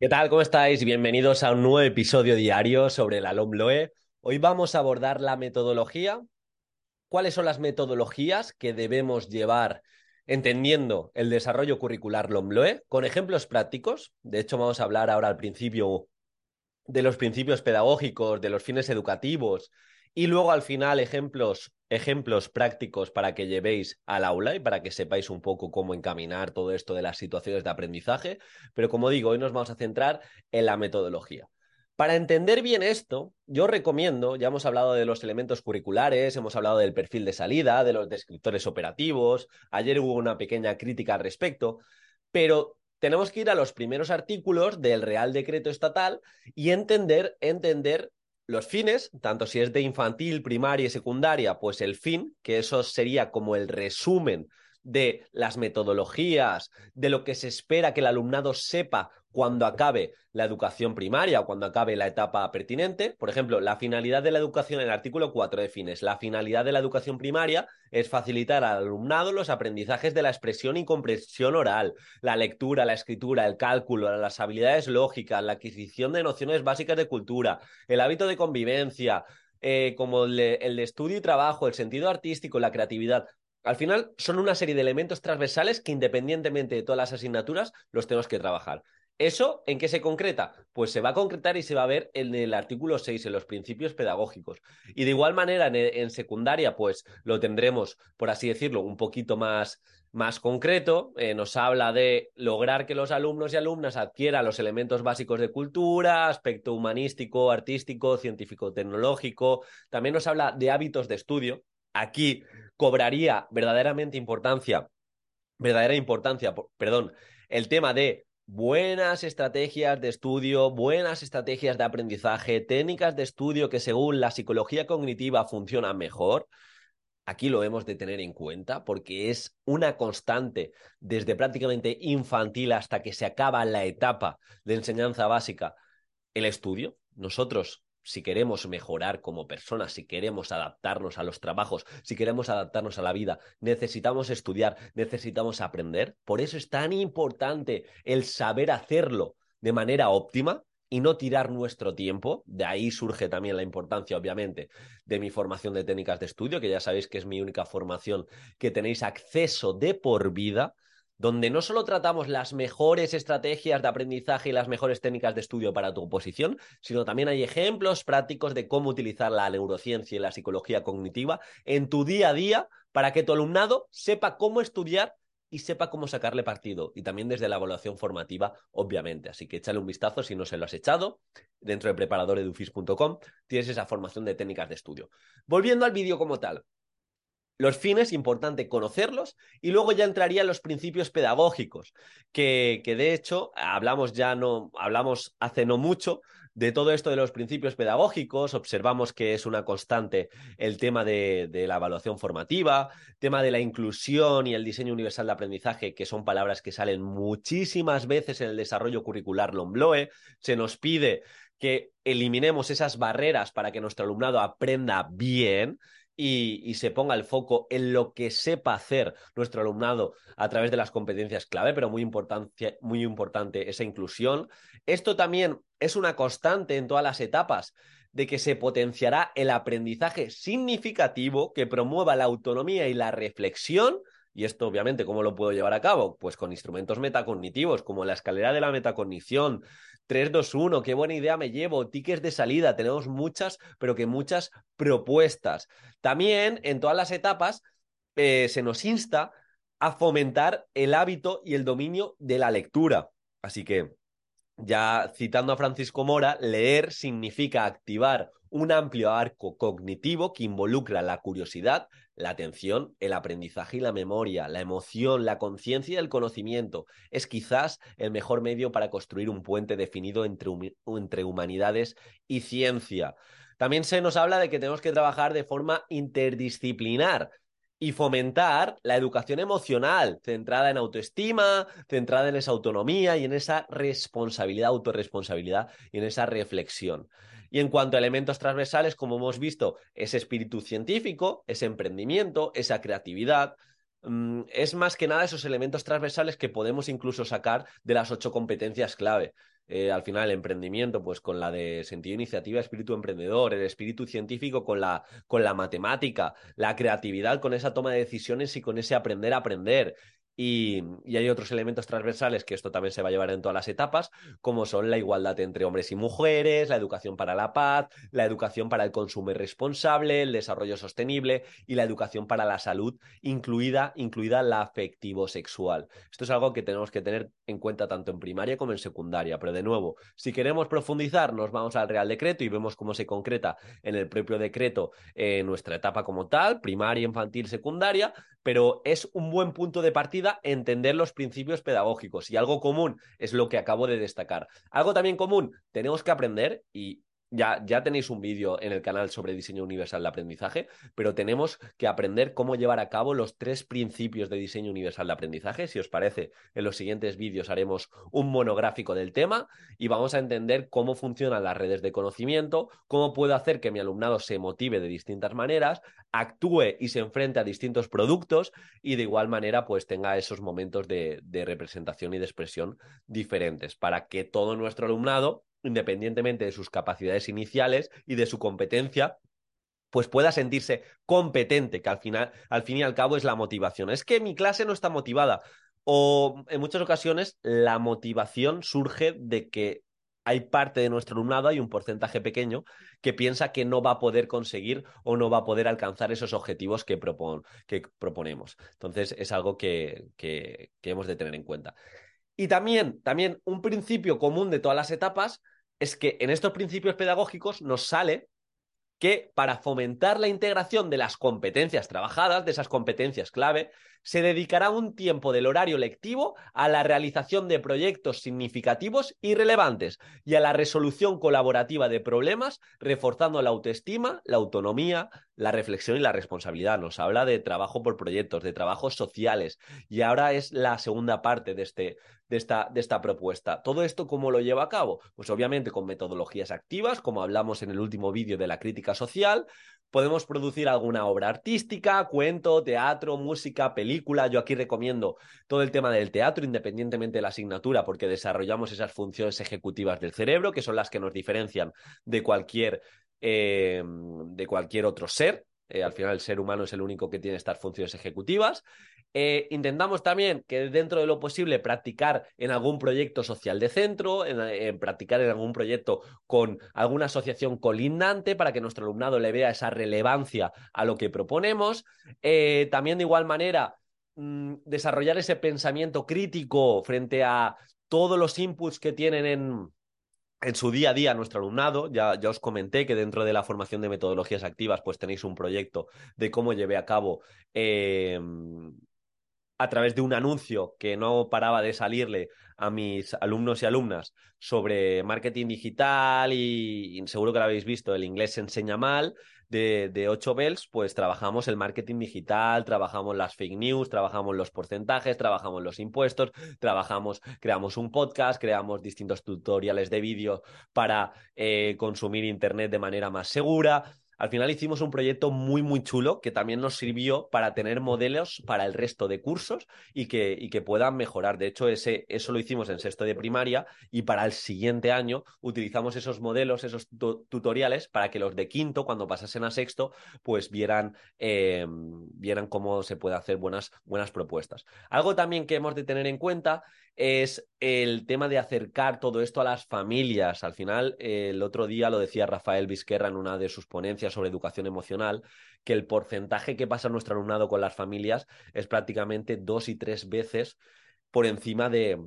¿Qué tal? ¿Cómo estáis? Bienvenidos a un nuevo episodio diario sobre la LOMLOE. Hoy vamos a abordar la metodología. ¿Cuáles son las metodologías que debemos llevar entendiendo el desarrollo curricular LOMLOE con ejemplos prácticos? De hecho, vamos a hablar ahora al principio de los principios pedagógicos, de los fines educativos y luego al final ejemplos, ejemplos prácticos para que llevéis al aula y para que sepáis un poco cómo encaminar todo esto de las situaciones de aprendizaje. Pero como digo, hoy nos vamos a centrar en la metodología. Para entender bien esto, yo recomiendo, ya hemos hablado de los elementos curriculares, hemos hablado del perfil de salida, de los descriptores operativos, ayer hubo una pequeña crítica al respecto, pero tenemos que ir a los primeros artículos del Real Decreto Estatal y entender, entender los fines, tanto si es de infantil, primaria y secundaria, pues el fin, que eso sería como el resumen de las metodologías, de lo que se espera que el alumnado sepa cuando acabe la educación primaria o cuando acabe la etapa pertinente. Por ejemplo, la finalidad de la educación el artículo 4 define, la finalidad de la educación primaria es facilitar al alumnado los aprendizajes de la expresión y comprensión oral, la lectura, la escritura, el cálculo, las habilidades lógicas, la adquisición de nociones básicas de cultura, el hábito de convivencia, eh, como el de, estudio y trabajo, el sentido artístico, la creatividad. Al final son una serie de elementos transversales que independientemente de todas las asignaturas los tenemos que trabajar. ¿Eso en qué se concreta? Pues se va a concretar y se va a ver en el artículo 6, en los principios pedagógicos. Y de igual manera, en, secundaria, pues lo tendremos, por así decirlo, un poquito más, más concreto. Eh, nos habla de lograr que los alumnos y alumnas adquieran los elementos básicos de cultura, aspecto humanístico, artístico, científico-tecnológico. También nos habla de hábitos de estudio. Aquí cobraría verdaderamente importancia, verdadera importancia, perdón, el tema de buenas estrategias de estudio, buenas estrategias de aprendizaje, técnicas de estudio que según la psicología cognitiva funcionan mejor. Aquí lo hemos de tener en cuenta porque es una constante desde prácticamente infantil hasta que se acaba la etapa de enseñanza básica el estudio. Nosotros si queremos mejorar como personas, si queremos adaptarnos a los trabajos, si queremos adaptarnos a la vida, necesitamos estudiar, necesitamos aprender. Por eso es tan importante el saber hacerlo de manera óptima y no tirar nuestro tiempo. De ahí surge también la importancia, obviamente, de mi formación de técnicas de estudio, que ya sabéis que es mi única formación que tenéis acceso de por vida donde no solo tratamos las mejores estrategias de aprendizaje y las mejores técnicas de estudio para tu oposición, sino también hay ejemplos prácticos de cómo utilizar la neurociencia y la psicología cognitiva en tu día a día para que tu alumnado sepa cómo estudiar y sepa cómo sacarle partido. Y también desde la evaluación formativa, obviamente. Así que échale un vistazo si no se lo has echado. Dentro de preparadoredufis.com tienes esa formación de técnicas de estudio. Volviendo al vídeo como tal. Los fines, importante conocerlos, y luego ya entrarían los principios pedagógicos, que, que, de hecho hablamos ya no, hablamos hace no mucho de todo esto de los principios pedagógicos, observamos que es una constante el tema de, de la evaluación formativa, tema de la inclusión y el diseño universal de aprendizaje, que son palabras que salen muchísimas veces en el desarrollo curricular LOMBLOE, se nos pide que eliminemos esas barreras para que nuestro alumnado aprenda bien, y, se ponga el foco en lo que sepa hacer nuestro alumnado a través de las competencias clave, pero muy, muy importante esa inclusión. Esto también es una constante en todas las etapas de que se potenciará el aprendizaje significativo que promueva la autonomía y la reflexión. Y esto, obviamente, ¿cómo lo puedo llevar a cabo? Pues con instrumentos metacognitivos, como la escalera de la metacognición, 3, 2, 1, qué buena idea me llevo, tickets de salida, tenemos muchas, pero que muchas propuestas. También en todas las etapas eh, se nos insta a fomentar el hábito y el dominio de la lectura. Así que, ya citando a Francisco Mora, leer significa activar un amplio arco cognitivo que involucra la curiosidad, la atención, el aprendizaje y la memoria, la emoción, la conciencia y el conocimiento. Es quizás el mejor medio para construir un puente definido entre, entre humanidades y ciencia. También se nos habla de que tenemos que trabajar de forma interdisciplinar y fomentar la educación emocional, centrada en autoestima, centrada en esa autonomía y en esa responsabilidad, autorresponsabilidad y en esa reflexión. Y en cuanto a elementos transversales, como hemos visto, ese espíritu científico, ese emprendimiento, esa creatividad, mm, es más que nada esos elementos transversales que podemos incluso sacar de las ocho competencias clave. eh, al final el emprendimiento, pues con la de sentido iniciativa, espíritu emprendedor, el espíritu científico con la, con la matemática, la creatividad con esa toma de decisiones y con ese aprender a aprender. Y, hay otros elementos transversales que esto también se va a llevar en todas las etapas, como son la igualdad entre hombres y mujeres, la educación para la paz, la educación para el consumo responsable, el desarrollo sostenible y la educación para la salud, incluida, incluida la afectivo-sexual. Esto es algo que tenemos que tener en cuenta tanto en primaria como en secundaria. Pero de nuevo, si queremos profundizar, nos vamos al Real Decreto y vemos cómo se concreta en el propio decreto eh, nuestra etapa como tal, primaria, infantil, secundaria, pero es un buen punto de partida entender los principios pedagógicos y algo común es lo que acabo de destacar. Algo también común, tenemos que aprender y ya, tenéis un vídeo en el canal sobre diseño universal de aprendizaje, pero tenemos que aprender cómo llevar a cabo los tres principios de diseño universal de aprendizaje. Si os parece, en los siguientes vídeos haremos un monográfico del tema y vamos a entender cómo funcionan las redes de conocimiento, cómo puedo hacer que mi alumnado se motive de distintas maneras, actúe y se enfrente a distintos productos y de igual manera pues tenga esos momentos de, de representación y de expresión diferentes para que todo nuestro alumnado independientemente de sus capacidades iniciales y de su competencia, pues pueda sentirse competente, que al final, al fin y al cabo es la motivación. Es que mi clase no está motivada. O en muchas ocasiones la motivación surge de que hay parte de nuestro alumnado, hay un porcentaje pequeño, que piensa que no va a poder conseguir o no va a poder alcanzar esos objetivos que, que proponemos. Entonces es algo que, que, que hemos de tener en cuenta. Y también, también un principio común de todas las etapas es que en estos principios pedagógicos nos sale que para fomentar la integración de las competencias trabajadas, de esas competencias clave, se dedicará un tiempo del horario lectivo a la realización de proyectos significativos y relevantes y a la resolución colaborativa de problemas, reforzando la autoestima, la autonomía, la reflexión y la responsabilidad. Nos habla de trabajo por proyectos, de trabajos sociales y ahora es la segunda parte de, este, de, esta, de esta propuesta. ¿Todo esto cómo lo lleva a cabo? Pues obviamente con metodologías activas, como hablamos en el último vídeo de la crítica social, podemos producir alguna obra artística, cuento, teatro, música, película. Yo aquí recomiendo todo el tema del teatro, independientemente de la asignatura, porque desarrollamos esas funciones ejecutivas del cerebro, que son las que nos diferencian de cualquier, eh, de cualquier otro ser. Eh, al final el ser humano es el único que tiene estas funciones ejecutivas. Eh, intentamos también que dentro de lo posible practicar en algún proyecto social de centro, en, practicar en algún proyecto con alguna asociación colindante para que nuestro alumnado le vea esa relevancia a lo que proponemos. Eh, también de igual manera mm, desarrollar ese pensamiento crítico frente a todos los inputs que tienen en, en su día a día nuestro alumnado. Ya, ya, os comenté que dentro de la formación de metodologías activas, pues tenéis un proyecto de cómo lleve a cabo eh, a través de un anuncio que no paraba de salirle a mis alumnos y alumnas sobre marketing digital y, seguro que lo habéis visto, el inglés se enseña mal, de, de 8 bells, pues trabajamos el marketing digital, trabajamos las fake news, trabajamos los porcentajes, trabajamos los impuestos, trabajamos, creamos un podcast, creamos distintos tutoriales de vídeo para eh, consumir Internet de manera más segura. Al final hicimos un proyecto muy, muy chulo que también nos sirvió para tener modelos para el resto de cursos y que, y que puedan mejorar. De hecho, eso lo hicimos en sexto de primaria y para el siguiente año utilizamos esos modelos, esos tutoriales para que los de quinto, cuando pasasen a sexto, pues vieran, eh, vieran cómo se puede hacer buenas, buenas propuestas. Algo también que hemos de tener en cuenta es el tema de acercar todo esto a las familias. Al final, el otro día lo decía Rafael Vizquerra en una de sus ponencias sobre educación emocional, que el porcentaje que pasa nuestro alumnado con las familias es prácticamente dos y tres veces por encima de,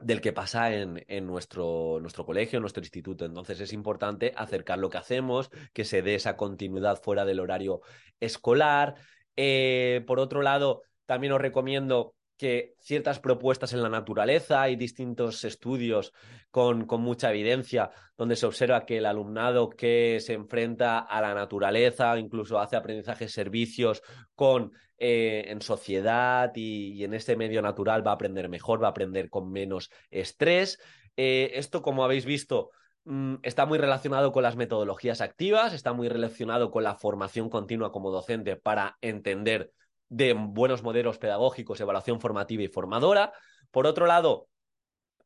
del que pasa en, en, nuestro, nuestro colegio, en nuestro instituto. Entonces es importante acercar lo que hacemos, que se dé esa continuidad fuera del horario escolar. Eh, por otro lado, también os recomiendo que ciertas propuestas en la naturaleza, hay distintos estudios con, con, mucha evidencia donde se observa que el alumnado que se enfrenta a la naturaleza, incluso hace aprendizaje servicios con, eh, en sociedad y, en este medio natural va a aprender mejor, va a aprender con menos estrés. Eh, esto, como habéis visto, mm, está muy relacionado con las metodologías activas, está muy relacionado con la formación continua como docente para entender de buenos modelos pedagógicos, evaluación formativa y formadora. Por otro lado,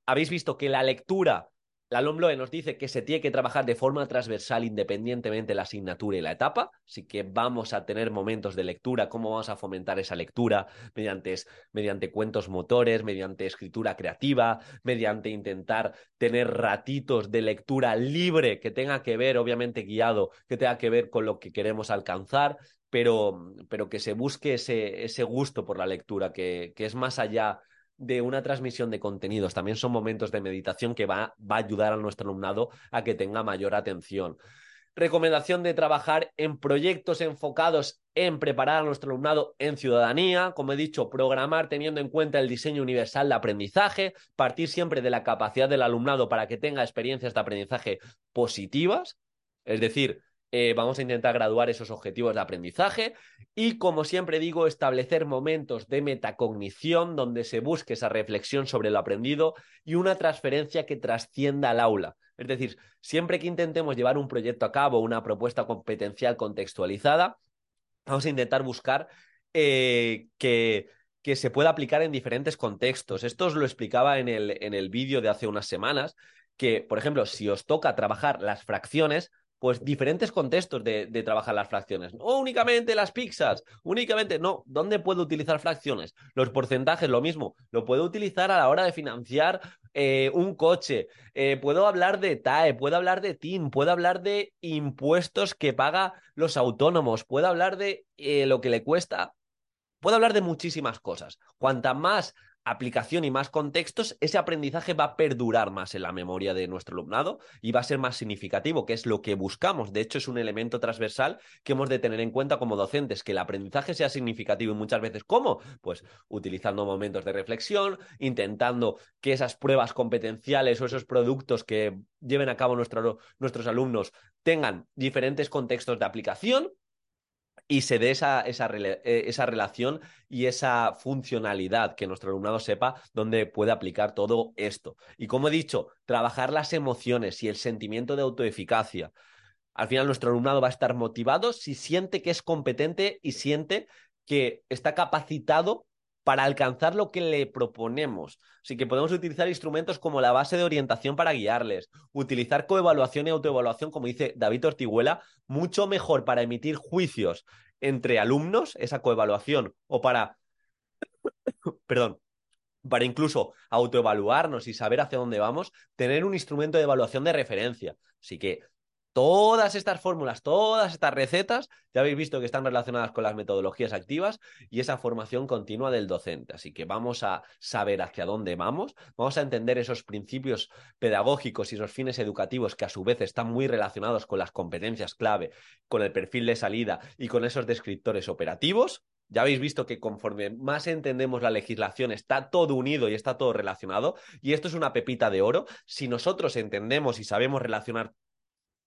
habéis visto que la lectura la LOMLOE nos dice que se tiene que trabajar de forma transversal independientemente de la asignatura y la etapa, así que vamos a tener momentos de lectura, cómo vamos a fomentar esa lectura mediante, mediante cuentos motores, mediante escritura creativa, mediante intentar tener ratitos de lectura libre que tenga que ver, obviamente guiado, que tenga que ver con lo que queremos alcanzar, pero, pero que se busque ese, ese gusto por la lectura, que, que es más allá de una transmisión de contenidos. También son momentos de meditación que va, va a ayudar a nuestro alumnado a que tenga mayor atención. Recomendación de trabajar en proyectos enfocados en preparar a nuestro alumnado en ciudadanía. Como he dicho, programar teniendo en cuenta el diseño universal de aprendizaje, partir siempre de la capacidad del alumnado para que tenga experiencias de aprendizaje positivas. Es decir, eh, vamos a intentar graduar esos objetivos de aprendizaje y, como siempre digo, establecer momentos de metacognición donde se busque esa reflexión sobre lo aprendido y una transferencia que trascienda al aula. Es decir, siempre que intentemos llevar un proyecto a cabo, una propuesta competencial contextualizada, vamos a intentar buscar eh, que, que se pueda aplicar en diferentes contextos. Esto os lo explicaba en el, en el vídeo de hace unas semanas, que, por ejemplo, si os toca trabajar las fracciones, pues diferentes contextos de, trabajar las fracciones. No únicamente las pizzas, únicamente, no, ¿dónde puedo utilizar fracciones? Los porcentajes, lo mismo, lo puedo utilizar a la hora de financiar eh, un coche, eh, puedo hablar de TAE, puedo hablar de TIN, puedo hablar de impuestos que paga los autónomos, puedo hablar de eh, lo que le cuesta, puedo hablar de muchísimas cosas. Cuanta más aplicación y más contextos, ese aprendizaje va a perdurar más en la memoria de nuestro alumnado y va a ser más significativo, que es lo que buscamos. De hecho, es un elemento transversal que hemos de tener en cuenta como docentes, que el aprendizaje sea significativo y muchas veces, ¿cómo? Pues utilizando momentos de reflexión, intentando que esas pruebas competenciales o esos productos que lleven a cabo nuestros alumnos tengan diferentes contextos de aplicación y se dé esa, esa, eh, esa, relación y esa funcionalidad, que nuestro alumnado sepa dónde puede aplicar todo esto. Y como he dicho, trabajar las emociones y el sentimiento de autoeficacia. Al final nuestro alumnado va a estar motivado si siente que es competente y siente que está capacitado para alcanzar lo que le proponemos. Así que podemos utilizar instrumentos como la base de orientación para guiarles, utilizar coevaluación y autoevaluación, como dice David Ortiguela, mucho mejor para emitir juicios entre alumnos, esa coevaluación, o para, perdón, para incluso autoevaluarnos y saber hacia dónde vamos, tener un instrumento de evaluación de referencia. Así que Todas estas fórmulas, todas estas recetas, ya habéis visto que están relacionadas con las metodologías activas y esa formación continua del docente. Así que vamos a saber hacia dónde vamos, vamos a entender esos principios pedagógicos y esos fines educativos que a su vez están muy relacionados con las competencias clave, con el perfil de salida y con esos descriptores operativos. Ya habéis visto que conforme más entendemos la legislación, está todo unido y está todo relacionado. Y esto es una pepita de oro. Si nosotros entendemos y sabemos relacionar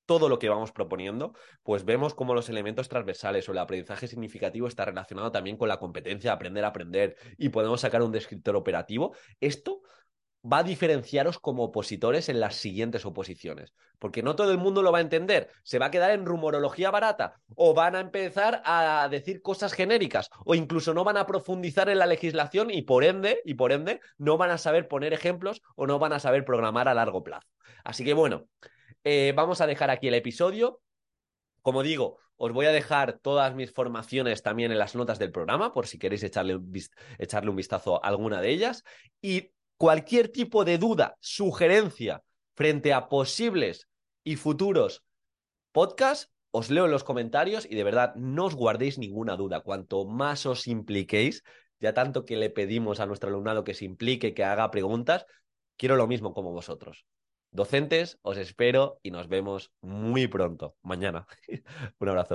todo lo que vamos proponiendo, pues vemos cómo los elementos transversales o el aprendizaje significativo está relacionado también con la competencia de aprender a aprender y podemos sacar un descriptor operativo. Esto va a diferenciaros como opositores en las siguientes oposiciones, porque no todo el mundo lo va a entender, se va a quedar en rumorología barata o van a empezar a decir cosas genéricas o incluso no van a profundizar en la legislación y por ende, y por ende no van a saber poner ejemplos o no van a saber programar a largo plazo. Así que bueno, eh, vamos a dejar aquí el episodio. Como digo, os voy a dejar todas mis formaciones también en las notas del programa, por si queréis echarle un, echarle un vistazo a alguna de ellas. Y cualquier tipo de duda, sugerencia frente a posibles y futuros podcasts, os leo en los comentarios y de verdad no os guardéis ninguna duda. Cuanto más os impliquéis, ya tanto que le pedimos a nuestro alumnado que se implique, que haga preguntas, quiero lo mismo como vosotros. Docentes, os espero y nos vemos muy pronto, mañana. Un abrazo.